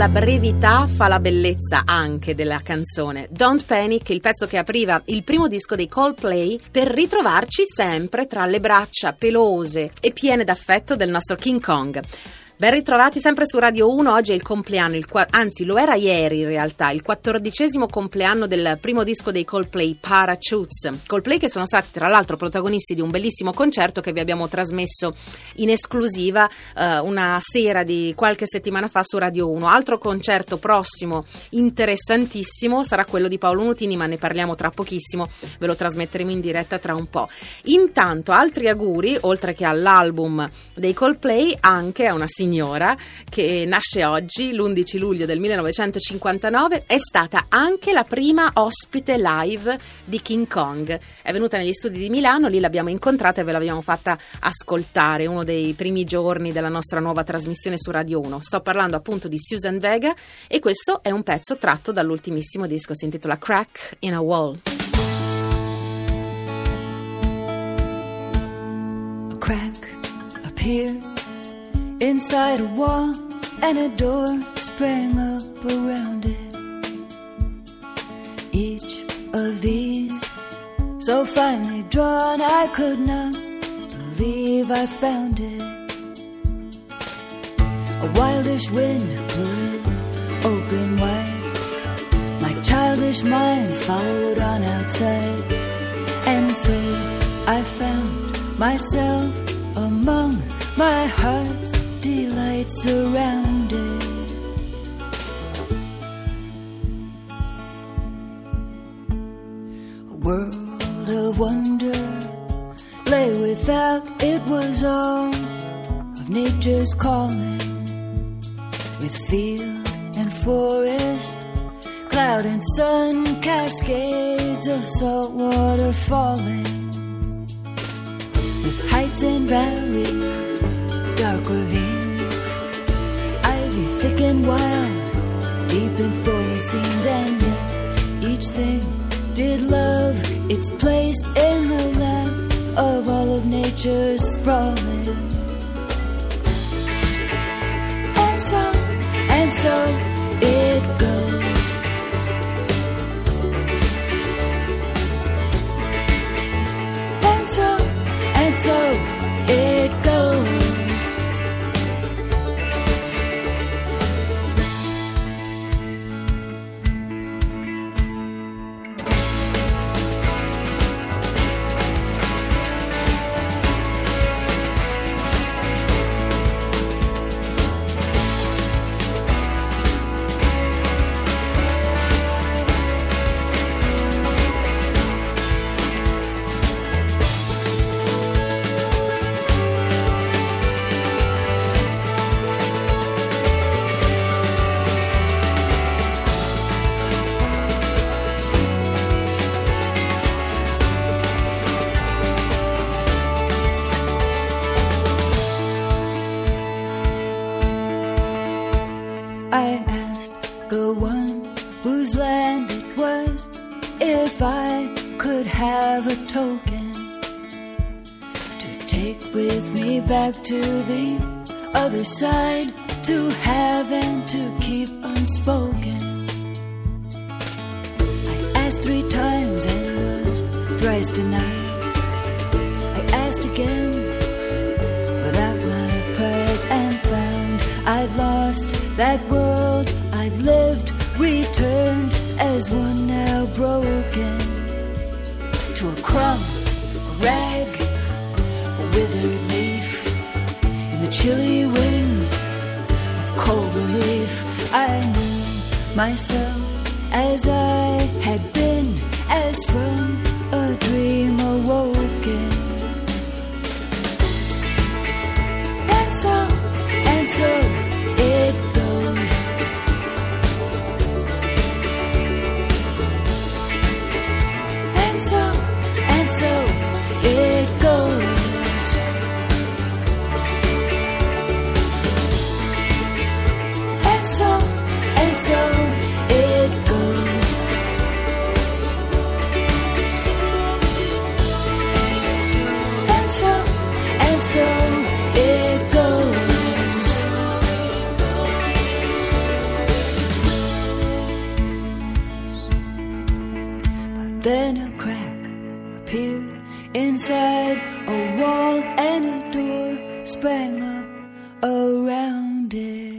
la brevità fa la bellezza anche della canzone. Don't Panic, il pezzo che apriva il primo disco dei Coldplay, per ritrovarci sempre tra le braccia pelose e piene d'affetto del nostro King Kong. Ben ritrovati sempre su Radio 1, oggi è il compleanno, il qua- anzi lo era ieri in realtà, il quattordicesimo compleanno del primo disco dei Coldplay, Parachutes. Coldplay che sono stati tra l'altro protagonisti di un bellissimo concerto che vi abbiamo trasmesso in esclusiva eh, una sera di qualche settimana fa su Radio 1. Altro concerto prossimo interessantissimo sarà quello di Paolo Nutini, ma ne parliamo tra pochissimo, ve lo trasmetteremo in diretta tra un po'. Intanto altri auguri, oltre che all'album dei Coldplay, anche a una signora che nasce oggi, l'11 luglio del 1959, è stata anche la prima ospite live di King Kong. È venuta negli studi di Milano, lì l'abbiamo incontrata e ve l'abbiamo fatta ascoltare, uno dei primi giorni della nostra nuova trasmissione su Radio 1. Sto parlando appunto di Susan Vega e questo è un pezzo tratto dall'ultimissimo disco, si intitola Crack in a Wall. A crack appeared inside a wall, and a door sprang up around it. Each of these, so finely drawn, I could not believe I found it. A wildish wind blew it open wide. My childish mind followed on outside, and so I found myself among my heart's delights surrounded. A world of wonder lay without, it was all of nature's calling. With field and forest, cloud and sun, cascades of salt water falling. With heights and valleys, did love its place in the lap of all of nature's sprawling. And so, and so token to take with me back to the other side to have and to keep unspoken. I asked three times and was thrice denied. I asked again without my pride and found I'd lost that world I'd lived, returned as one now broken crumb, a rag, a withered leaf in the chilly winds of cold relief. I knew myself as I had been, as from a dream sprang up around it.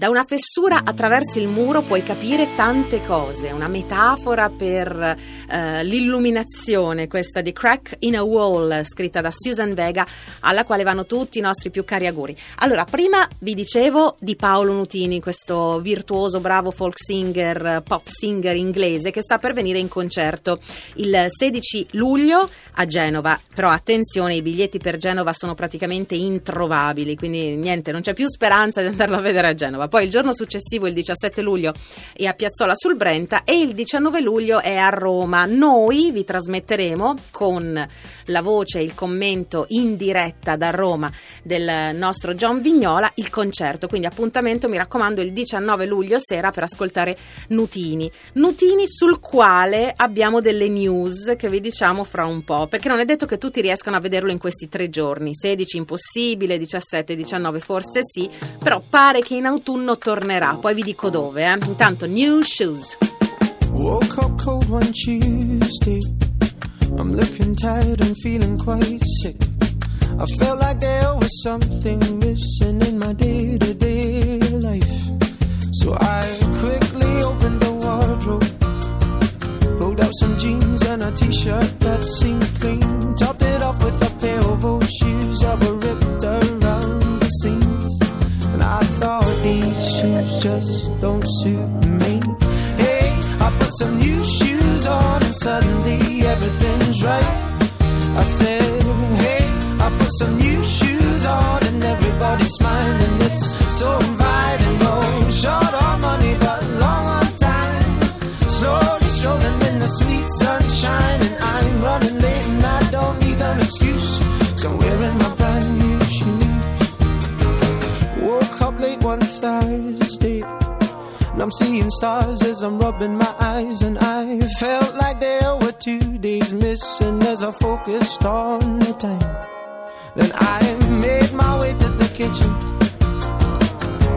Da una fessura attraverso il muro puoi capire tante cose, una metafora per eh, l'illuminazione, questa di Crack in a Wall, scritta da Susan Vega, alla quale vanno tutti i nostri più cari auguri. Allora, prima vi dicevo di Paolo Nutini, questo virtuoso, bravo folk singer, pop singer inglese che sta per venire in concerto il 16 luglio a Genova, però attenzione, i biglietti per Genova sono praticamente introvabili, quindi niente, non c'è più speranza di andarlo a vedere a Genova. Poi il giorno successivo, il 17 luglio, è a Piazzola sul Brenta e il 19 luglio è a Roma. Noi vi trasmetteremo con la voce e il commento in diretta da Roma del nostro John Vignola il concerto. Quindi appuntamento, mi raccomando, il 19 luglio sera per ascoltare Nutini. Nutini sul quale abbiamo delle news che vi diciamo fra un po', perché non è detto che tutti riescano a vederlo in questi tre giorni. 16 impossibile, 17 19 forse sì, però pare che in autunno tornerà. Poi vi dico dove, eh. Intanto New Shoes. Woke up cold one Tuesday. I'm looking tired and feeling quite sick. I felt like there was something missing in my day to day life. So I quickly opened the wardrobe, pulled out some jeans and a t shirt that seemed clean, topped it off with a pair of old shoes that were shoes just don't suit me. Hey, I put some new shoes on and suddenly everything's right. I said, hey, I put some new shoes on and everybody's smiling. It's so inviting. No short on money, but long on time. Slowly strolling in the sweet sunshine, I'm seeing stars as I'm rubbing my eyes. And I felt like there were two days missing as I focused on the time. Then I made my way to the kitchen.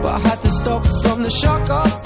But I had to stop from the shock of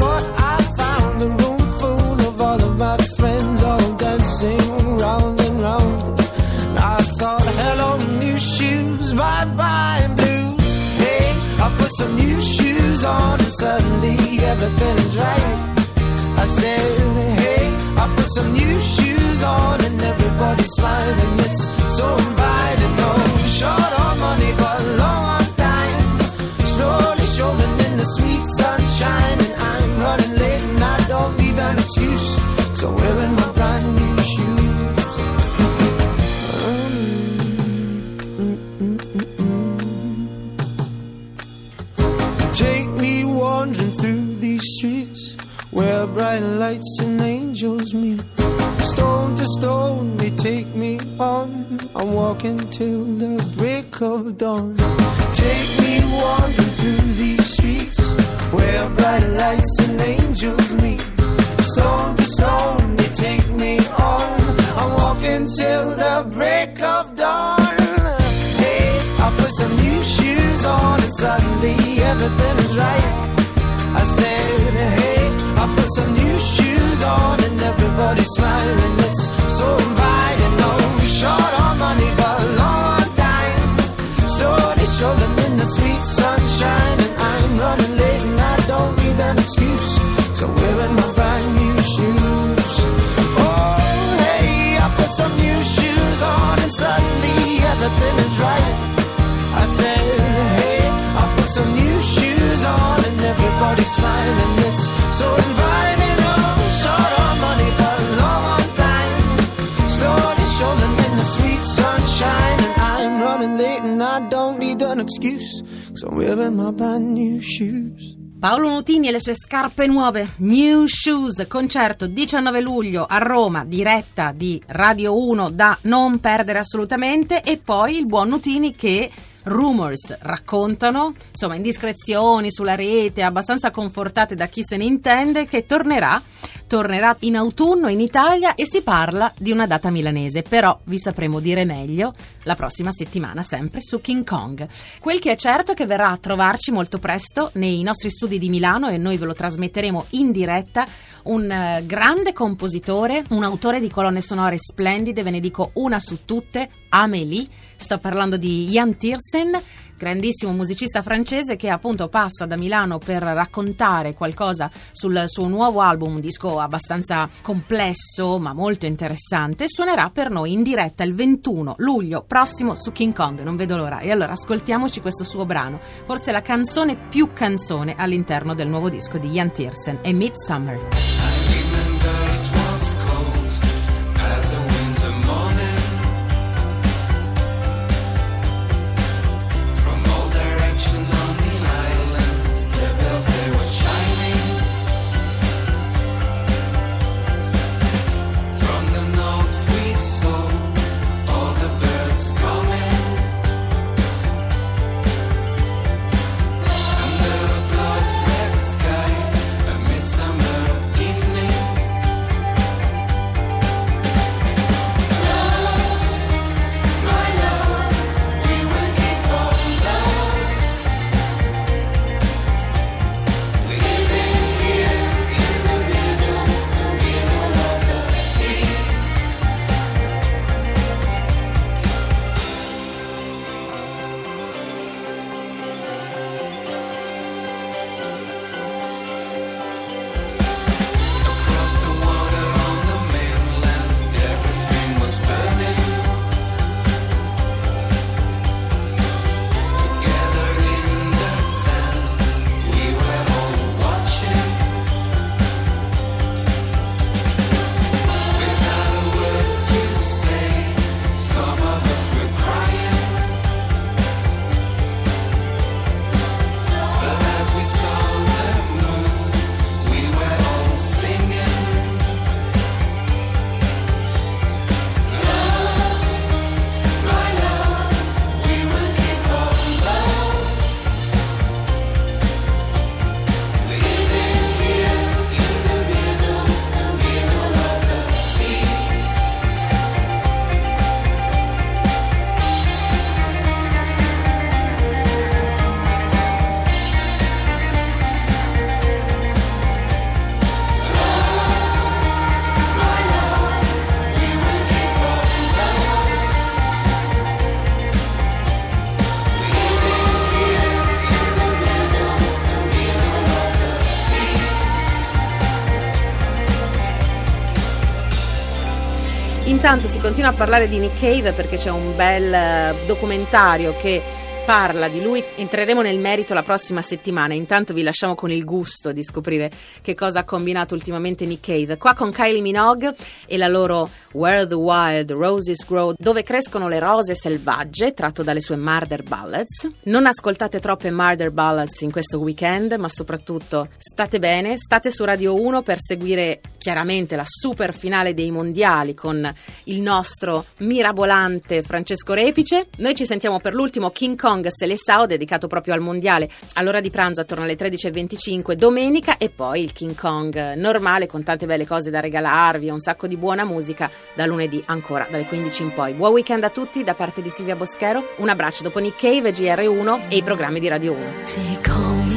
late and I don't need an excuse. So I'm wearing my brand new shoes. Paolo Nutini e le sue scarpe nuove, New Shoes, concerto 19 luglio a Roma, diretta di Radio 1 da non perdere assolutamente e poi il buon Nutini che rumors raccontano, insomma indiscrezioni sulla rete abbastanza confortate da chi se ne intende, che tornerà tornerà in autunno in Italia e si parla di una data milanese, però vi sapremo dire meglio la prossima settimana sempre su King Kong. Quel che è certo è che verrà a trovarci molto presto nei nostri studi di Milano e noi ve lo trasmetteremo in diretta. Un eh, grande compositore, un autore di colonne sonore splendide, ve ne dico una su tutte, Amélie, sto parlando di Jan Tiersen grandissimo musicista francese che appunto passa da Milano per raccontare qualcosa sul suo nuovo album, un disco abbastanza complesso ma molto interessante, suonerà per noi in diretta il 21 luglio prossimo su King Kong, non vedo l'ora. E allora ascoltiamoci questo suo brano, forse la canzone più canzone all'interno del nuovo disco di Jan Tiersen, è Midsummer. Intanto si continua a parlare di Nick Cave perché c'è un bel eh, documentario che parla di lui. Entreremo nel merito la prossima settimana. Intanto vi lasciamo con il gusto di scoprire che cosa ha combinato ultimamente Nick Cave. Qua con Kylie Minogue e la loro Where the Wild Roses Grow, dove crescono le rose selvagge, tratto dalle sue Murder Ballads. Non ascoltate troppe Murder Ballads in questo weekend, ma soprattutto state bene, state su Radio 1 per seguire chiaramente la super finale dei mondiali con il nostro mirabolante Francesco Repice. Noi ci sentiamo per l'ultimo King Kong Seleção dedicato proprio al mondiale all'ora di pranzo attorno alle 13.25 domenica e poi il King Kong normale con tante belle cose da regalarvi e un sacco di buona musica da lunedì ancora dalle 15 in poi. Buon weekend a tutti da parte di Silvia Boschero. Un abbraccio dopo Nick Cave, GR1 e i programmi di Radio 1.